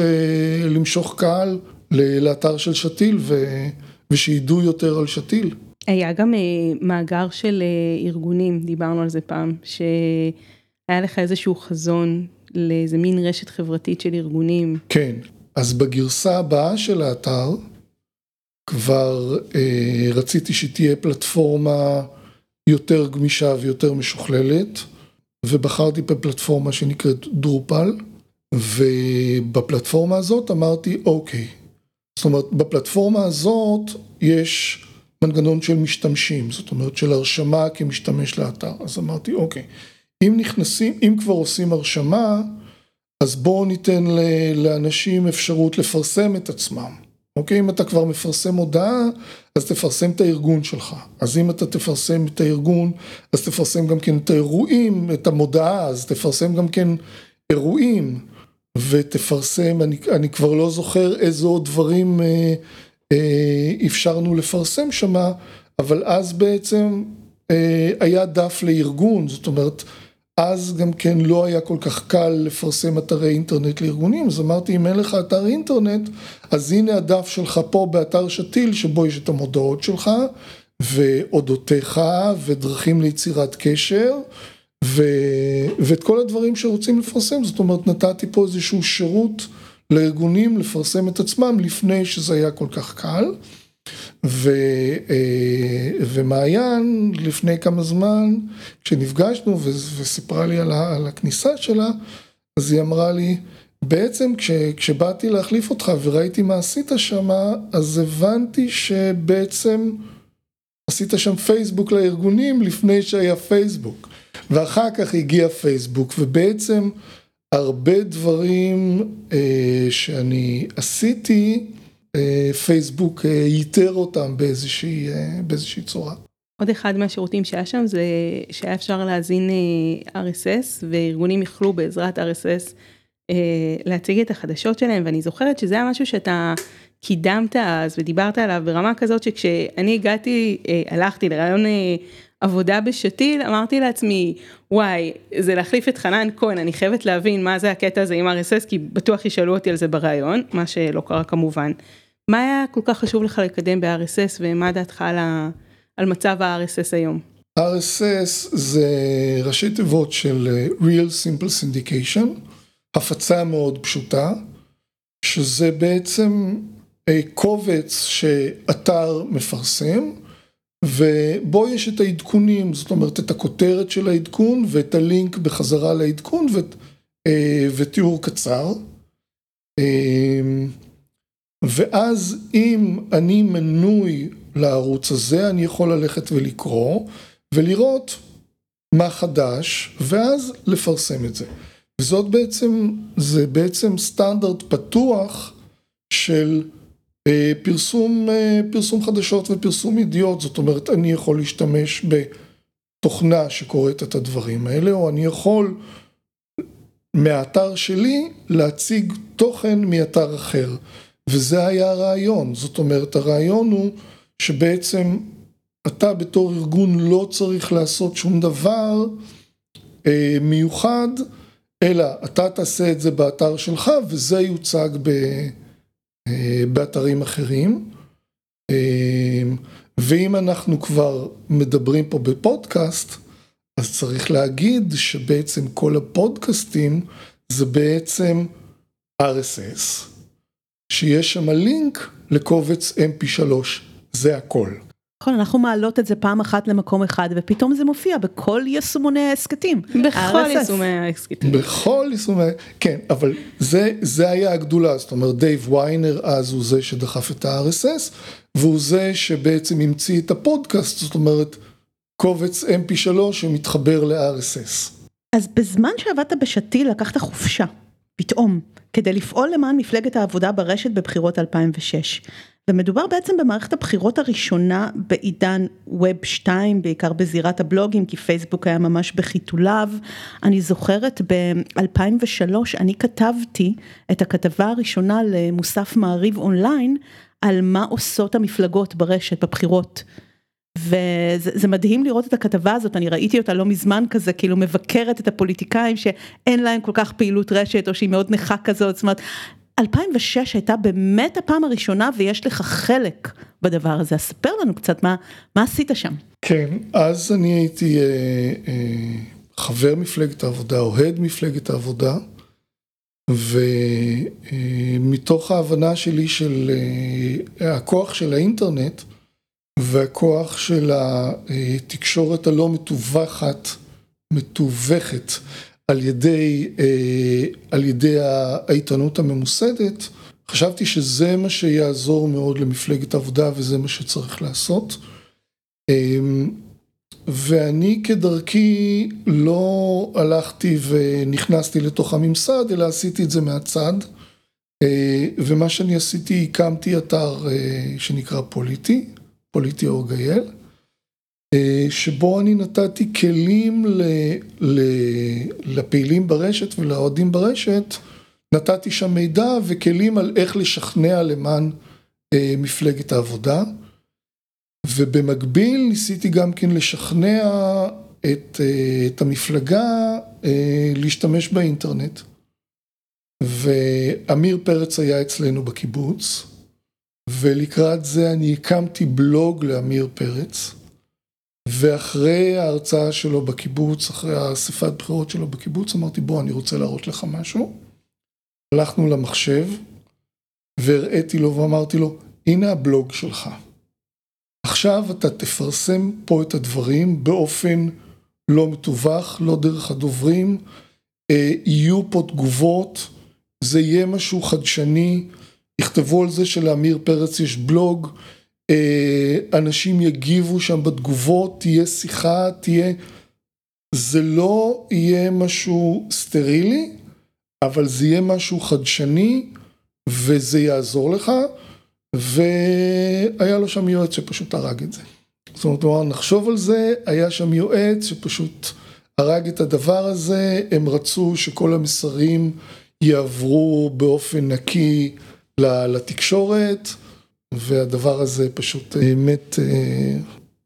למשוך קהל לאתר של שתיל ושידעו יותר על שתיל. היה גם מאגר של ארגונים, דיברנו על זה פעם, שהיה לך איזשהו חזון לאיזה מין רשת חברתית של ארגונים. כן, אז בגרסה הבאה של האתר, כבר אה, רציתי שתהיה פלטפורמה יותר גמישה ויותר משוכללת, ובחרתי בפלטפורמה שנקראת דרופל, ובפלטפורמה הזאת אמרתי, אוקיי, זאת אומרת, בפלטפורמה הזאת יש מנגנון של משתמשים, זאת אומרת של הרשמה כמשתמש לאתר, אז אמרתי, אוקיי, אם נכנסים, אם כבר עושים הרשמה, אז בואו ניתן לאנשים אפשרות לפרסם את עצמם. אוקיי, אם אתה כבר מפרסם הודעה, אז תפרסם את הארגון שלך. אז אם אתה תפרסם את הארגון, אז תפרסם גם כן את האירועים, את המודעה, אז תפרסם גם כן אירועים, ותפרסם, אני, אני כבר לא זוכר איזה עוד דברים אה, אה, אפשרנו לפרסם שמה, אבל אז בעצם אה, היה דף לארגון, זאת אומרת, אז גם כן לא היה כל כך קל לפרסם אתרי אינטרנט לארגונים, אז אמרתי אם אין לך אתר אינטרנט, אז הנה הדף שלך פה באתר שתיל שבו יש את המודעות שלך ואודותיך ודרכים ליצירת קשר ו... ואת כל הדברים שרוצים לפרסם, זאת אומרת נתתי פה איזשהו שירות לארגונים לפרסם את עצמם לפני שזה היה כל כך קל. ו, אה, ומעיין לפני כמה זמן כשנפגשנו וסיפרה לי על, על הכניסה שלה אז היא אמרה לי בעצם כש, כשבאתי להחליף אותך וראיתי מה עשית שם אז הבנתי שבעצם עשית שם פייסבוק לארגונים לפני שהיה פייסבוק. ואחר כך הגיע פייסבוק ובעצם הרבה דברים אה, שאני עשיתי פייסבוק אה, ייתר אותם באיזושהי, אה, באיזושהי צורה. עוד אחד מהשירותים שהיה שם זה שהיה אפשר להזין RSS וארגונים יכלו בעזרת RSS להציג את החדשות שלהם ואני זוכרת שזה היה משהו שאתה קידמת אז ודיברת עליו ברמה כזאת שכשאני הגעתי הלכתי לרעיון עבודה בשתיל אמרתי לעצמי וואי זה להחליף את חנן כהן אני חייבת להבין מה זה הקטע הזה עם RSS כי בטוח ישאלו אותי על זה בריאיון מה שלא קרה כמובן. מה היה כל כך חשוב לך לקדם ב-RSS ומה דעתך על, ה... על מצב ה-RSS היום? RSS זה ראשי תיבות של אה, Real Simple Syndication, הפצה מאוד פשוטה, שזה בעצם קובץ שאתר מפרסם, ובו יש את העדכונים, זאת אומרת את הכותרת של העדכון ואת הלינק בחזרה לעדכון אה, ותיאור קצר. ואז אם אני מנוי לערוץ הזה, אני יכול ללכת ולקרוא ולראות מה חדש, ואז לפרסם את זה. וזאת בעצם, זה בעצם סטנדרט פתוח של אה, פרסום, אה, פרסום חדשות ופרסום ידיעות, זאת אומרת אני יכול להשתמש בתוכנה שקוראת את הדברים האלה, או אני יכול מהאתר שלי להציג תוכן מאתר אחר. וזה היה הרעיון, זאת אומרת הרעיון הוא שבעצם אתה בתור ארגון לא צריך לעשות שום דבר אה, מיוחד, אלא אתה תעשה את זה באתר שלך וזה יוצג ב, אה, באתרים אחרים. אה, ואם אנחנו כבר מדברים פה בפודקאסט, אז צריך להגיד שבעצם כל הפודקאסטים זה בעצם RSS. שיש שם לינק לקובץ mp3, זה הכל. נכון, אנחנו מעלות את זה פעם אחת למקום אחד ופתאום זה מופיע בכל יישומוני ההסכתים. בכל יישומי ההסכתים. בכל יישומי, כן, אבל זה, זה היה הגדולה, זאת אומרת דייב ויינר אז הוא זה שדחף את ה-RSS והוא זה שבעצם המציא את הפודקאסט, זאת אומרת קובץ mp3 שמתחבר ל-RSS. אז בזמן שעבדת בשתיל לקחת חופשה, פתאום. כדי לפעול למען מפלגת העבודה ברשת בבחירות 2006. ומדובר בעצם במערכת הבחירות הראשונה בעידן ווב 2, בעיקר בזירת הבלוגים, כי פייסבוק היה ממש בחיתוליו. אני זוכרת ב-2003 אני כתבתי את הכתבה הראשונה למוסף מעריב אונליין על מה עושות המפלגות ברשת בבחירות וזה מדהים לראות את הכתבה הזאת, אני ראיתי אותה לא מזמן כזה, כאילו מבקרת את הפוליטיקאים שאין להם כל כך פעילות רשת או שהיא מאוד נכה כזאת, זאת אומרת, 2006 הייתה באמת הפעם הראשונה ויש לך חלק בדבר הזה, אז ספר לנו קצת מה, מה עשית שם. כן, אז אני הייתי אה, אה, חבר מפלגת העבודה, אוהד מפלגת העבודה, ומתוך ההבנה שלי של הכוח של האינטרנט והכוח של התקשורת הלא מתווכת, מתווכת על ידי, על ידי העיתונות הממוסדת, חשבתי שזה מה שיעזור מאוד למפלגת העבודה וזה מה שצריך לעשות. ואני כדרכי לא הלכתי ונכנסתי לתוך הממסד, אלא עשיתי את זה מהצד. ומה שאני עשיתי, הקמתי אתר שנקרא פוליטי, פוליטי אורגייל, שבו אני נתתי כלים לפעילים ברשת ולאוהדים ברשת, נתתי שם מידע וכלים על איך לשכנע למען מפלגת העבודה. ובמקביל ניסיתי גם כן לשכנע את, את המפלגה להשתמש באינטרנט. ועמיר פרץ היה אצלנו בקיבוץ, ולקראת זה אני הקמתי בלוג לעמיר פרץ, ואחרי ההרצאה שלו בקיבוץ, אחרי האספת בחירות שלו בקיבוץ, אמרתי בוא אני רוצה להראות לך משהו. הלכנו למחשב, והראיתי לו ואמרתי לו, הנה הבלוג שלך. עכשיו אתה תפרסם פה את הדברים באופן לא מתווך, לא דרך הדוברים, יהיו פה תגובות, זה יהיה משהו חדשני, יכתבו על זה שלעמיר פרץ יש בלוג, אנשים יגיבו שם בתגובות, תהיה שיחה, תהיה... זה לא יהיה משהו סטרילי, אבל זה יהיה משהו חדשני וזה יעזור לך. והיה לו שם יועץ שפשוט הרג את זה. זאת אומרת, נחשוב על זה, היה שם יועץ שפשוט הרג את הדבר הזה, הם רצו שכל המסרים יעברו באופן נקי לתקשורת, והדבר הזה פשוט מת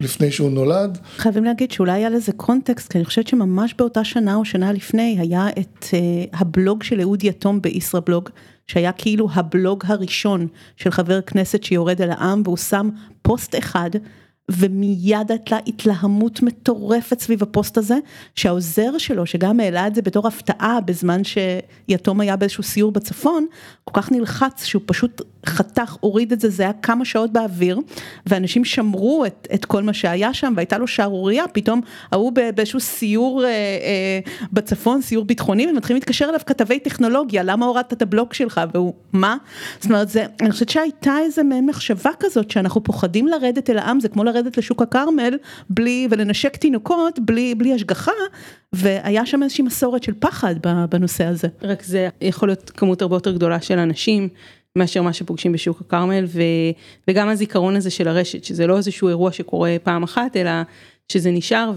לפני שהוא נולד. חייבים להגיד שאולי היה לזה קונטקסט, כי אני חושבת שממש באותה שנה או שנה לפני היה את הבלוג של אהוד יתום בישראבלוג. שהיה כאילו הבלוג הראשון של חבר כנסת שיורד אל העם והוא שם פוסט אחד ומיד הייתה התלהמות מטורפת סביב הפוסט הזה שהעוזר שלו שגם העלה את זה בתור הפתעה בזמן שיתום היה באיזשהו סיור בצפון כל כך נלחץ שהוא פשוט חתך הוריד את זה זה היה כמה שעות באוויר ואנשים שמרו את, את כל מה שהיה שם והייתה לו שערורייה פתאום ההוא באיזשהו סיור אה, אה, בצפון סיור ביטחוני ומתחילים להתקשר אליו כתבי טכנולוגיה למה הורדת את הבלוג שלך? והוא מה? זאת אומרת זה אני חושבת שהייתה איזה מעין מחשבה כזאת שאנחנו פוחדים לרדת אל העם זה כמו לרדת לשוק הכרמל בלי ולנשק תינוקות בלי בלי השגחה והיה שם איזושהי מסורת של פחד בנושא הזה. רק זה יכול להיות כמות הרבה יותר גדולה של אנשים. מאשר מה שפוגשים בשוק הכרמל וגם הזיכרון הזה של הרשת שזה לא איזשהו אירוע שקורה פעם אחת אלא שזה נשאר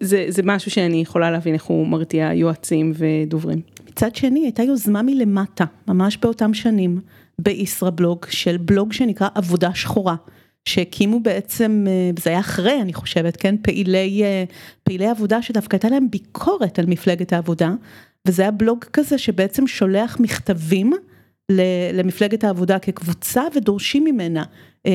וזה משהו שאני יכולה להבין איך הוא מרתיע יועצים ודוברים. מצד שני הייתה יוזמה מלמטה ממש באותם שנים בישראבלוג של בלוג שנקרא עבודה שחורה. שהקימו בעצם, זה היה אחרי אני חושבת, כן, פעילי, פעילי עבודה שדווקא הייתה להם ביקורת על מפלגת העבודה, וזה היה בלוג כזה שבעצם שולח מכתבים למפלגת העבודה כקבוצה ודורשים ממנה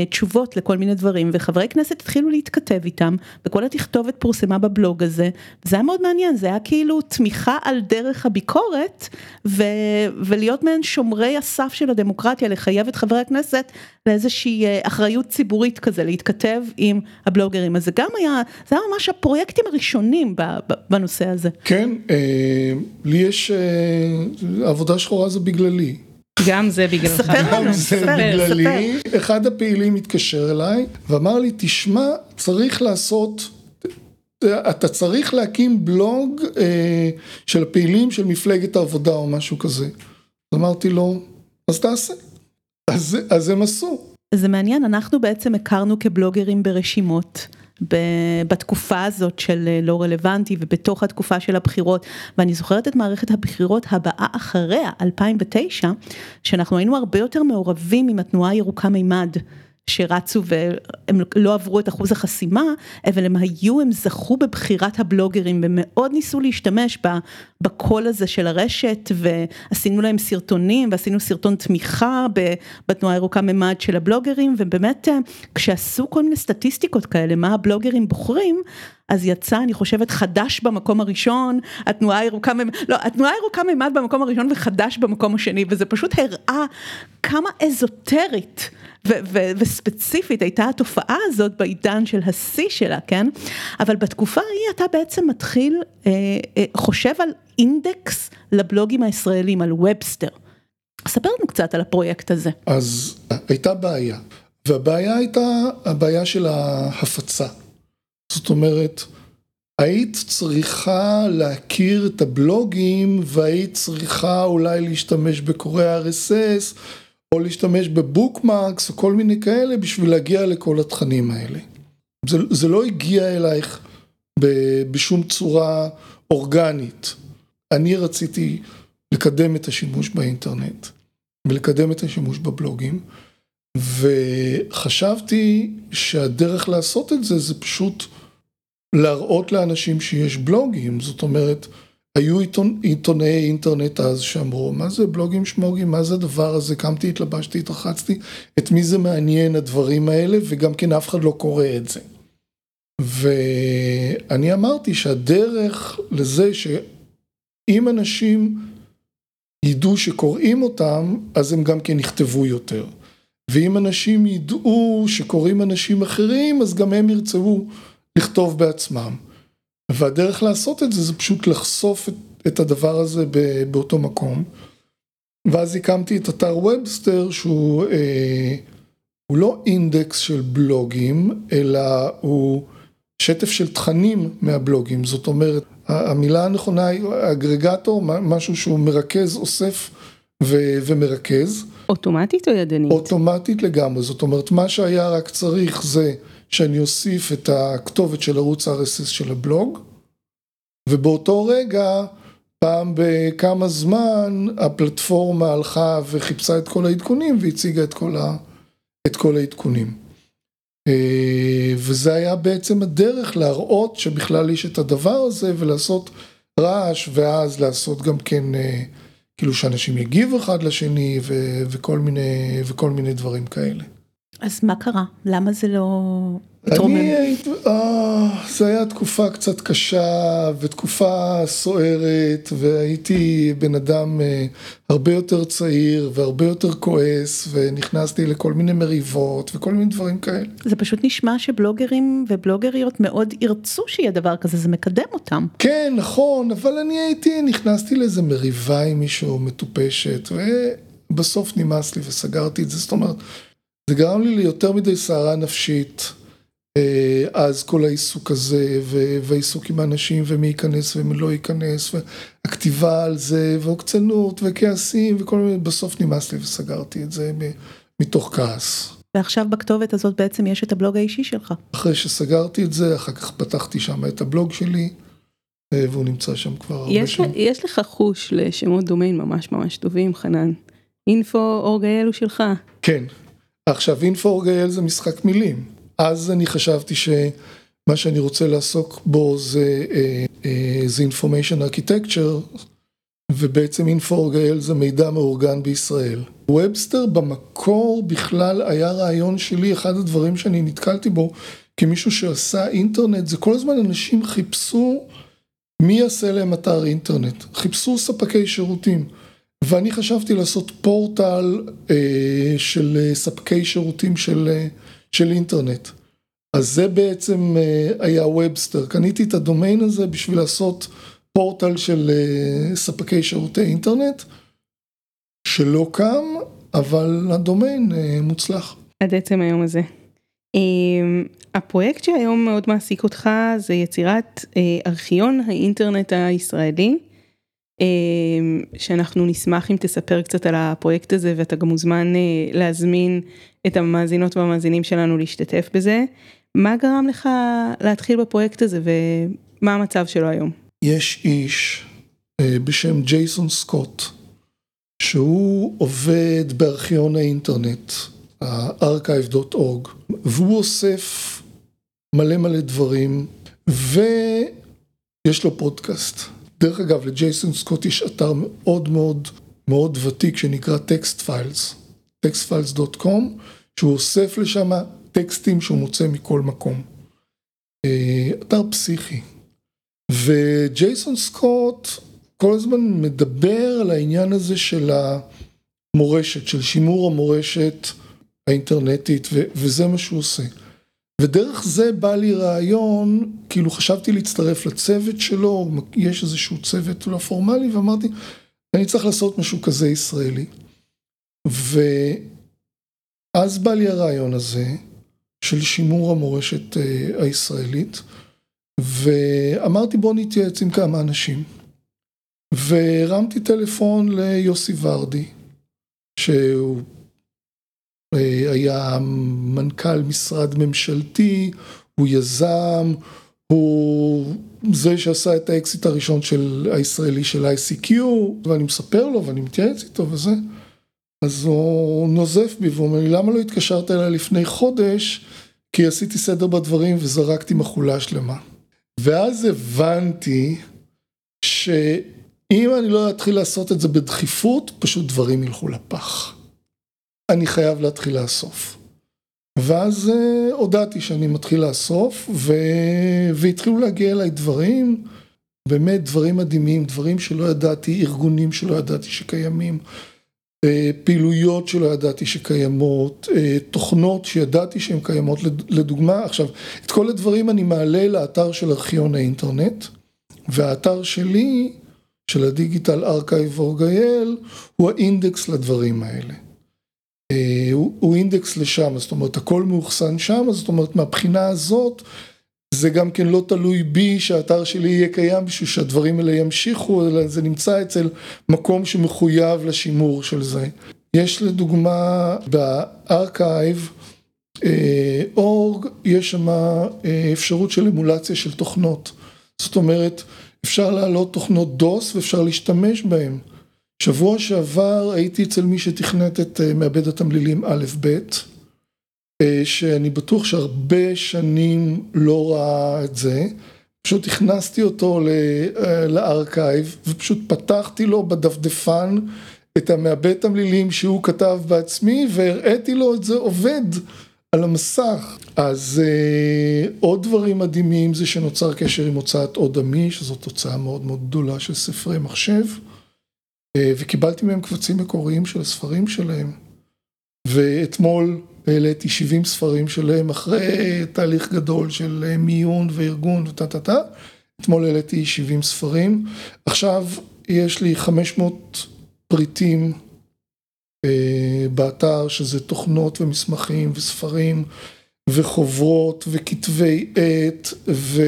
תשובות לכל מיני דברים וחברי כנסת התחילו להתכתב איתם וכל התכתובת פורסמה בבלוג הזה זה היה מאוד מעניין זה היה כאילו תמיכה על דרך הביקורת ו, ולהיות מעין שומרי הסף של הדמוקרטיה לחייב את חברי הכנסת לאיזושהי אחריות ציבורית כזה להתכתב עם הבלוגרים אז זה גם היה זה היה ממש הפרויקטים הראשונים בנושא הזה. כן לי יש עבודה שחורה זה בגללי. גם זה בגללך. ספר לנו, ספר, ספר. אחד הפעילים התקשר אליי ואמר לי, תשמע, צריך לעשות, אתה צריך להקים בלוג אה, של פעילים של מפלגת העבודה או משהו כזה. אמרתי לו, אז תעשה. אז, אז הם עשו. זה מעניין, אנחנו בעצם הכרנו כבלוגרים ברשימות. בתקופה הזאת של לא רלוונטי ובתוך התקופה של הבחירות ואני זוכרת את מערכת הבחירות הבאה אחריה 2009 שאנחנו היינו הרבה יותר מעורבים עם התנועה הירוקה מימד. שרצו והם לא עברו את אחוז החסימה, אבל הם היו, הם זכו בבחירת הבלוגרים ומאוד ניסו להשתמש בקול הזה של הרשת ועשינו להם סרטונים ועשינו סרטון תמיכה בתנועה הירוקה ממד של הבלוגרים ובאמת כשעשו כל מיני סטטיסטיקות כאלה מה הבלוגרים בוחרים אז יצא, אני חושבת, חדש במקום הראשון, התנועה הירוקה, לא, התנועה הירוקה מימד במקום הראשון וחדש במקום השני, וזה פשוט הראה כמה אזוטרית וספציפית הייתה התופעה הזאת בעידן של השיא שלה, כן? אבל בתקופה ההיא אתה בעצם מתחיל, אה, אה, חושב על אינדקס לבלוגים הישראלים, על ובסטר. ספר לנו קצת על הפרויקט הזה. אז הייתה בעיה, והבעיה הייתה הבעיה של ההפצה. זאת אומרת, היית צריכה להכיר את הבלוגים והיית צריכה אולי להשתמש בקוראי RSS או להשתמש בבוקמרקס או כל מיני כאלה בשביל להגיע לכל התכנים האלה. זה, זה לא הגיע אלייך ב, בשום צורה אורגנית. אני רציתי לקדם את השימוש באינטרנט ולקדם את השימוש בבלוגים וחשבתי שהדרך לעשות את זה זה פשוט להראות לאנשים שיש בלוגים, זאת אומרת, היו עיתונ... עיתונאי אינטרנט אז שאמרו, מה זה בלוגים שמוגים, מה זה הדבר הזה, קמתי, התלבשתי, התרחצתי, את מי זה מעניין הדברים האלה, וגם כן אף אחד לא קורא את זה. ואני אמרתי שהדרך לזה שאם אנשים ידעו שקוראים אותם, אז הם גם כן יכתבו יותר. ואם אנשים ידעו שקוראים אנשים אחרים, אז גם הם ירצו לכתוב בעצמם. והדרך לעשות את זה זה פשוט לחשוף את, את הדבר הזה באותו מקום. ואז הקמתי את אתר ובסטר שהוא אה, הוא לא אינדקס של בלוגים, אלא הוא שטף של תכנים מהבלוגים. זאת אומרת, המילה הנכונה היא אגרגטור, משהו שהוא מרכז, אוסף ו- ומרכז. אוטומטית או ידנית? אוטומטית לגמרי, זאת אומרת, מה שהיה רק צריך זה שאני אוסיף את הכתובת של ערוץ RSS של הבלוג, ובאותו רגע, פעם בכמה זמן, הפלטפורמה הלכה וחיפשה את כל העדכונים והציגה את כל, ה, את כל העדכונים. אה, וזה היה בעצם הדרך להראות שבכלל יש את הדבר הזה ולעשות רעש ואז לעשות גם כן אה, כאילו שאנשים יגיבו אחד לשני ו- וכל מיני וכל מיני דברים כאלה. אז מה קרה? למה זה לא התרומם? אני הייתי, אה, זה היה תקופה קצת קשה ותקופה סוערת והייתי בן אדם אה, הרבה יותר צעיר והרבה יותר כועס ונכנסתי לכל מיני מריבות וכל מיני דברים כאלה. זה פשוט נשמע שבלוגרים ובלוגריות מאוד ירצו שיהיה דבר כזה, זה מקדם אותם. כן, נכון, אבל אני הייתי, נכנסתי לאיזה מריבה עם מישהו מטופשת ובסוף נמאס לי וסגרתי את זה, זאת אומרת. זה גרם לי ליותר מדי סערה נפשית, אה, אז כל העיסוק הזה, והעיסוק עם האנשים, ומי ייכנס ומי לא ייכנס, והכתיבה על זה, ועוקצנות, וכעסים, וכל מיני, בסוף נמאס לי וסגרתי את זה מתוך כעס. ועכשיו בכתובת הזאת בעצם יש את הבלוג האישי שלך. אחרי שסגרתי את זה, אחר כך פתחתי שם את הבלוג שלי, אה, והוא נמצא שם כבר הרבה שנים. יש לך חוש לשמות דומיין ממש ממש טובים, חנן. אינפו אורגייל הוא שלך. כן. עכשיו אינפורגייל זה משחק מילים, אז אני חשבתי שמה שאני רוצה לעסוק בו זה, אה, אה, information architecture ובעצם אינפורגייל זה מידע מאורגן בישראל. ובסטר במקור בכלל היה רעיון שלי, אחד הדברים שאני נתקלתי בו כמישהו שעשה אינטרנט זה כל הזמן אנשים חיפשו מי יעשה להם אתר אינטרנט, חיפשו ספקי שירותים. ואני חשבתי לעשות פורטל אה, של אה, ספקי שירותים של, אה, של אינטרנט. אז זה בעצם אה, היה ובסטר. קניתי את הדומיין הזה בשביל לעשות פורטל של אה, ספקי שירותי אינטרנט, שלא קם, אבל הדומיין אה, מוצלח. עד עצם היום הזה. אה, הפרויקט שהיום מאוד מעסיק אותך זה יצירת אה, ארכיון האינטרנט הישראלי. אמ, שאנחנו נשמח אם תספר קצת על הפרויקט הזה ואתה גם מוזמן אה, להזמין את המאזינות והמאזינים שלנו להשתתף בזה. מה גרם לך להתחיל בפרויקט הזה ומה המצב שלו היום? יש איש אה, בשם ג'ייסון סקוט שהוא עובד בארכיון האינטרנט, archive.org, והוא אוסף מלא מלא דברים ויש לו פודקאסט. דרך אגב, לג'ייסון סקוט יש אתר מאוד מאוד מאוד ותיק שנקרא טקסט פיילס, textfiles.com, שהוא אוסף לשם טקסטים שהוא מוצא מכל מקום. אתר פסיכי. וג'ייסון סקוט כל הזמן מדבר על העניין הזה של המורשת, של שימור המורשת האינטרנטית, וזה מה שהוא עושה. ודרך זה בא לי רעיון, כאילו חשבתי להצטרף לצוות שלו, יש איזשהו צוות לא פורמלי, ואמרתי, אני צריך לעשות משהו כזה ישראלי. ואז בא לי הרעיון הזה של שימור המורשת אה, הישראלית, ואמרתי בוא נתייעץ עם כמה אנשים. והרמתי טלפון ליוסי ורדי, שהוא היה מנכ"ל משרד ממשלתי, הוא יזם, הוא זה שעשה את האקזיט הראשון של הישראלי של ICQ, ואני מספר לו ואני מתייעץ איתו וזה. אז הוא נוזף בי ואומר לי, למה לא התקשרת אליי לפני חודש? כי עשיתי סדר בדברים וזרקתי מכולה שלמה. ואז הבנתי שאם אני לא אתחיל לעשות את זה בדחיפות, פשוט דברים ילכו לפח. אני חייב להתחיל לאסוף. ואז uh, הודעתי שאני מתחיל לאסוף, ו... והתחילו להגיע אליי דברים, באמת דברים מדהימים, דברים שלא ידעתי, ארגונים שלא ידעתי שקיימים, uh, פעילויות שלא ידעתי שקיימות, uh, תוכנות שידעתי שהן קיימות, לדוגמה, עכשיו, את כל הדברים אני מעלה לאתר של ארכיון האינטרנט, והאתר שלי, של ה Digital Archive org il, הוא האינדקס לדברים האלה. אה, הוא אינדקס לשם, זאת אומרת הכל מאוחסן שם, זאת אומרת מהבחינה הזאת זה גם כן לא תלוי בי שהאתר שלי יהיה קיים בשביל שהדברים האלה ימשיכו, אלא זה נמצא אצל מקום שמחויב לשימור של זה. יש לדוגמה ב Archive אורג, יש שם אה, אפשרות של אמולציה של תוכנות. זאת אומרת, אפשר להעלות תוכנות דוס ואפשר להשתמש בהן. שבוע שעבר הייתי אצל מי שתכנת את אה, מעבד התמלילים א' ב', אה, שאני בטוח שהרבה שנים לא ראה את זה, פשוט הכנסתי אותו אה, לארכייב ופשוט פתחתי לו בדפדפן את המעבד תמלילים שהוא כתב בעצמי והראיתי לו את זה עובד על המסך. אז עוד דברים מדהימים זה שנוצר קשר עם הוצאת עוד עמי, שזאת הוצאה מאוד מאוד גדולה של ספרי מחשב. אה, וקיבלתי מהם קבצים מקוריים של הספרים שלהם. ואתמול העליתי 70 ספרים שלהם אחרי תהליך גדול של אה, מיון וארגון וטה טה טה. אתמול העליתי 70 ספרים. עכשיו יש לי 500 פריטים אה, באתר, שזה תוכנות ומסמכים וספרים וחוברות וכתבי עת ו...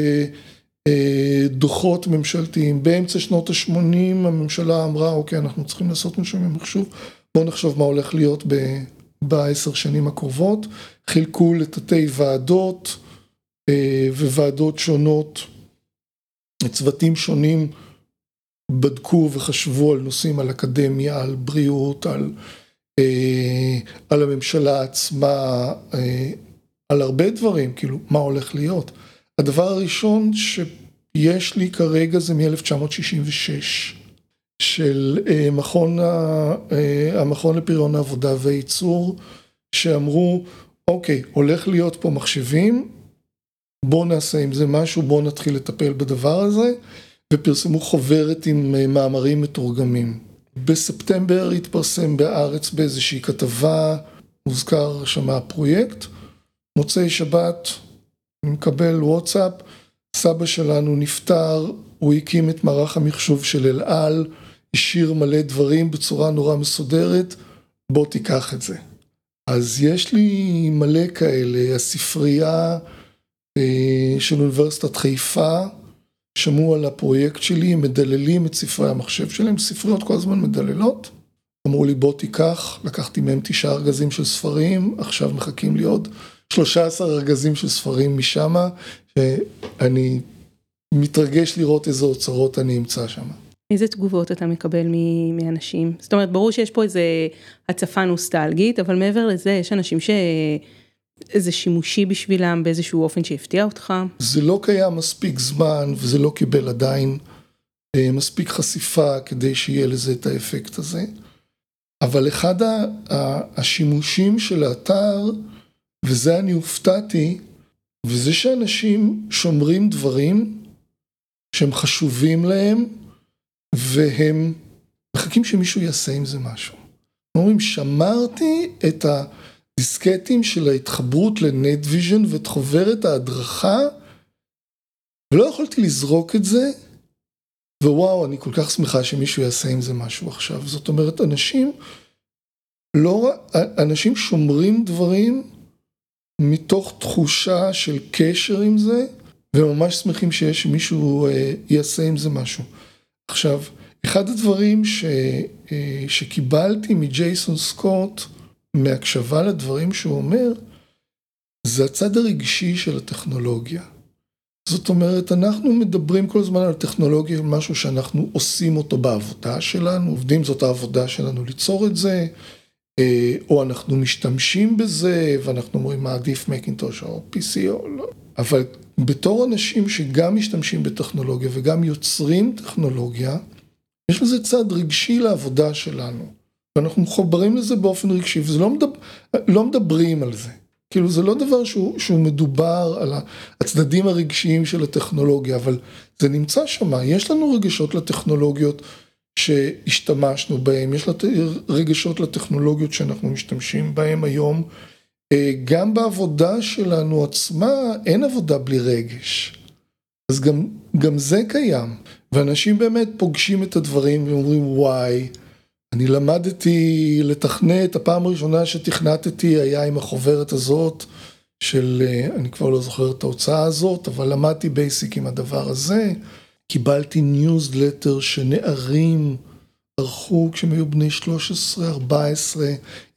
דוחות ממשלתיים. באמצע שנות ה-80 הממשלה אמרה, אוקיי, אנחנו צריכים לעשות משהו עם מחשוב, בואו נחשוב מה הולך להיות בעשר שנים הקרובות. חילקו לתתי ועדות אה, וועדות שונות, צוותים שונים בדקו וחשבו על נושאים, על אקדמיה, על בריאות, על, אה, על הממשלה עצמה, אה, על הרבה דברים, כאילו, מה הולך להיות. הדבר הראשון שיש לי כרגע זה מ-1966, של אה, מכון, ה, אה, המכון לפריון העבודה והייצור, שאמרו, אוקיי, הולך להיות פה מחשבים, בואו נעשה עם זה משהו, בואו נתחיל לטפל בדבר הזה, ופרסמו חוברת עם אה, מאמרים מתורגמים. בספטמבר התפרסם בארץ באיזושהי כתבה, מוזכר שמה הפרויקט, מוצאי שבת אני מקבל וואטסאפ, סבא שלנו נפטר, הוא הקים את מערך המחשוב של אל על, השאיר מלא דברים בצורה נורא מסודרת, בוא תיקח את זה. אז יש לי מלא כאלה, הספרייה אה, של אוניברסיטת חיפה, שמעו על הפרויקט שלי, הם מדללים את ספרי המחשב שלהם, ספריות כל הזמן מדללות. אמרו לי בוא תיקח, לקחתי מהם תשעה ארגזים של ספרים, עכשיו מחכים לי עוד 13 ארגזים של ספרים משם, שאני מתרגש לראות איזה אוצרות אני אמצא שם. איזה תגובות אתה מקבל מאנשים? זאת אומרת, ברור שיש פה איזה הצפה נוסטלגית, אבל מעבר לזה, יש אנשים שזה שימושי בשבילם באיזשהו אופן שהפתיע אותך? זה לא קיים מספיק זמן, וזה לא קיבל עדיין אה, מספיק חשיפה כדי שיהיה לזה את האפקט הזה. אבל אחד השימושים של האתר, וזה אני הופתעתי, וזה שאנשים שומרים דברים שהם חשובים להם, והם מחכים שמישהו יעשה עם זה משהו. אומרים, שמרתי את הדיסקטים של ההתחברות לנטוויז'ן ואת חוברת ההדרכה, ולא יכולתי לזרוק את זה, ווואו, אני כל כך שמחה שמישהו יעשה עם זה משהו עכשיו. זאת אומרת, אנשים לא, אנשים שומרים דברים מתוך תחושה של קשר עם זה, וממש שמחים שיש מישהו אה, יעשה עם זה משהו. עכשיו, אחד הדברים ש, אה, שקיבלתי מג'ייסון סקוט, מהקשבה לדברים שהוא אומר, זה הצד הרגשי של הטכנולוגיה. זאת אומרת, אנחנו מדברים כל הזמן על טכנולוגיה, משהו שאנחנו עושים אותו בעבודה שלנו, עובדים, זאת העבודה שלנו ליצור את זה, או אנחנו משתמשים בזה, ואנחנו אומרים מה עדיף מקינטוש או PC או לא, אבל בתור אנשים שגם משתמשים בטכנולוגיה וגם יוצרים טכנולוגיה, יש לזה צד רגשי לעבודה שלנו, ואנחנו מחוברים לזה באופן רגשי, וזה לא, מדבר, לא מדברים על זה. כאילו זה לא דבר שהוא, שהוא מדובר על הצדדים הרגשיים של הטכנולוגיה, אבל זה נמצא שם, יש לנו רגשות לטכנולוגיות שהשתמשנו בהן, יש רגשות לטכנולוגיות שאנחנו משתמשים בהן היום. אה, גם בעבודה שלנו עצמה אין עבודה בלי רגש. אז גם, גם זה קיים, ואנשים באמת פוגשים את הדברים ואומרים וואי, אני למדתי לתכנת, הפעם הראשונה שתכנתתי היה עם החוברת הזאת של, אה, אני כבר לא זוכר את ההוצאה הזאת, אבל למדתי BASIC עם הדבר הזה. קיבלתי ניוזלטר שנערים ערכו כשהם היו בני 13-14,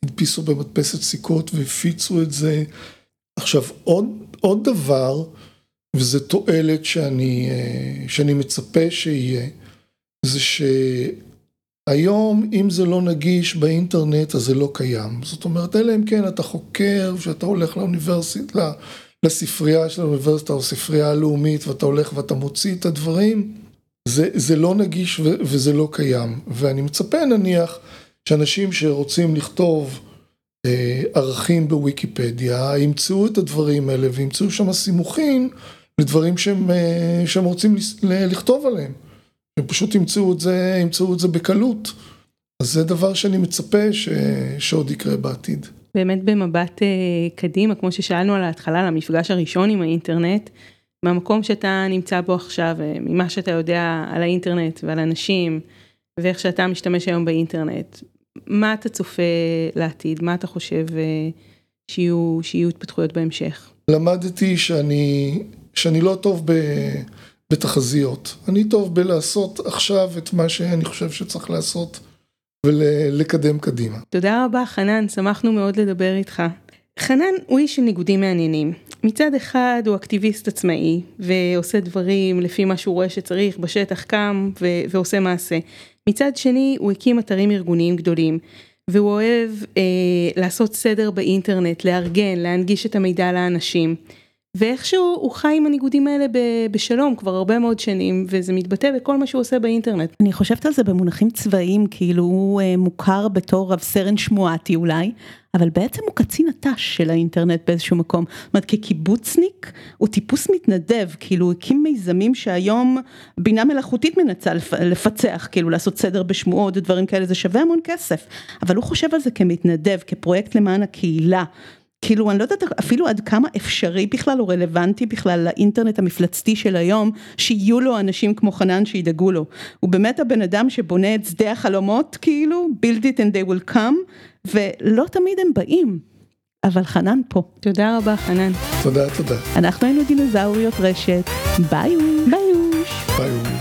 הדפיסו במדפסת סיכות והפיצו את זה. עכשיו עוד, עוד דבר, וזו תועלת אה, שאני מצפה שיהיה, זה שהיום אם זה לא נגיש באינטרנט אז זה לא קיים. זאת אומרת, אלא אם כן אתה חוקר, שאתה הולך לאוניברסיטה, לספרייה של האוניברסיטה או ספרייה הלאומית ואתה הולך ואתה מוציא את הדברים, זה, זה לא נגיש ו, וזה לא קיים. ואני מצפה נניח שאנשים שרוצים לכתוב אה, ערכים בוויקיפדיה ימצאו את הדברים האלה וימצאו שם סימוכים לדברים שהם, אה, שהם רוצים לכתוב עליהם. הם פשוט ימצאו את זה, ימצאו את זה בקלות. אז זה דבר שאני מצפה ש, שעוד יקרה בעתיד. באמת במבט אה, קדימה, כמו ששאלנו על ההתחלה, למפגש הראשון עם האינטרנט, מהמקום שאתה נמצא בו עכשיו, אה, ממה שאתה יודע על האינטרנט ועל אנשים, ואיך שאתה משתמש היום באינטרנט, מה אתה צופה לעתיד? מה אתה חושב אה, שיהיו, שיהיו התפתחויות בהמשך? למדתי שאני, שאני לא טוב ב, בתחזיות. אני טוב בלעשות עכשיו את מה שאני חושב שצריך לעשות. ולקדם קדימה. תודה רבה חנן, שמחנו מאוד לדבר איתך. חנן הוא איש של ניגודים מעניינים. מצד אחד הוא אקטיביסט עצמאי ועושה דברים לפי מה שהוא רואה שצריך בשטח קם ו- ועושה מעשה. מצד שני הוא הקים אתרים ארגוניים גדולים והוא אוהב אה, לעשות סדר באינטרנט, לארגן, להנגיש את המידע לאנשים. ואיכשהו הוא חי עם הניגודים האלה בשלום כבר הרבה מאוד שנים וזה מתבטא בכל מה שהוא עושה באינטרנט. אני חושבת על זה במונחים צבאיים כאילו הוא אה, מוכר בתור רב סרן שמואטי אולי אבל בעצם הוא קצין הת"ש של האינטרנט באיזשהו מקום. זאת אומרת כקיבוצניק הוא טיפוס מתנדב כאילו הוא הקים מיזמים שהיום בינה מלאכותית מנסה לפצח כאילו לעשות סדר בשמועות ודברים כאלה זה שווה המון כסף אבל הוא חושב על זה כמתנדב כפרויקט למען הקהילה. כאילו אני לא יודעת אפילו עד כמה אפשרי בכלל או רלוונטי בכלל לאינטרנט המפלצתי של היום שיהיו לו אנשים כמו חנן שידאגו לו. הוא באמת הבן אדם שבונה את שדה החלומות כאילו build it and they will come ולא תמיד הם באים. אבל חנן פה. תודה רבה חנן. תודה תודה. אנחנו היינו דינוזאוריות רשת ביי ביי ביי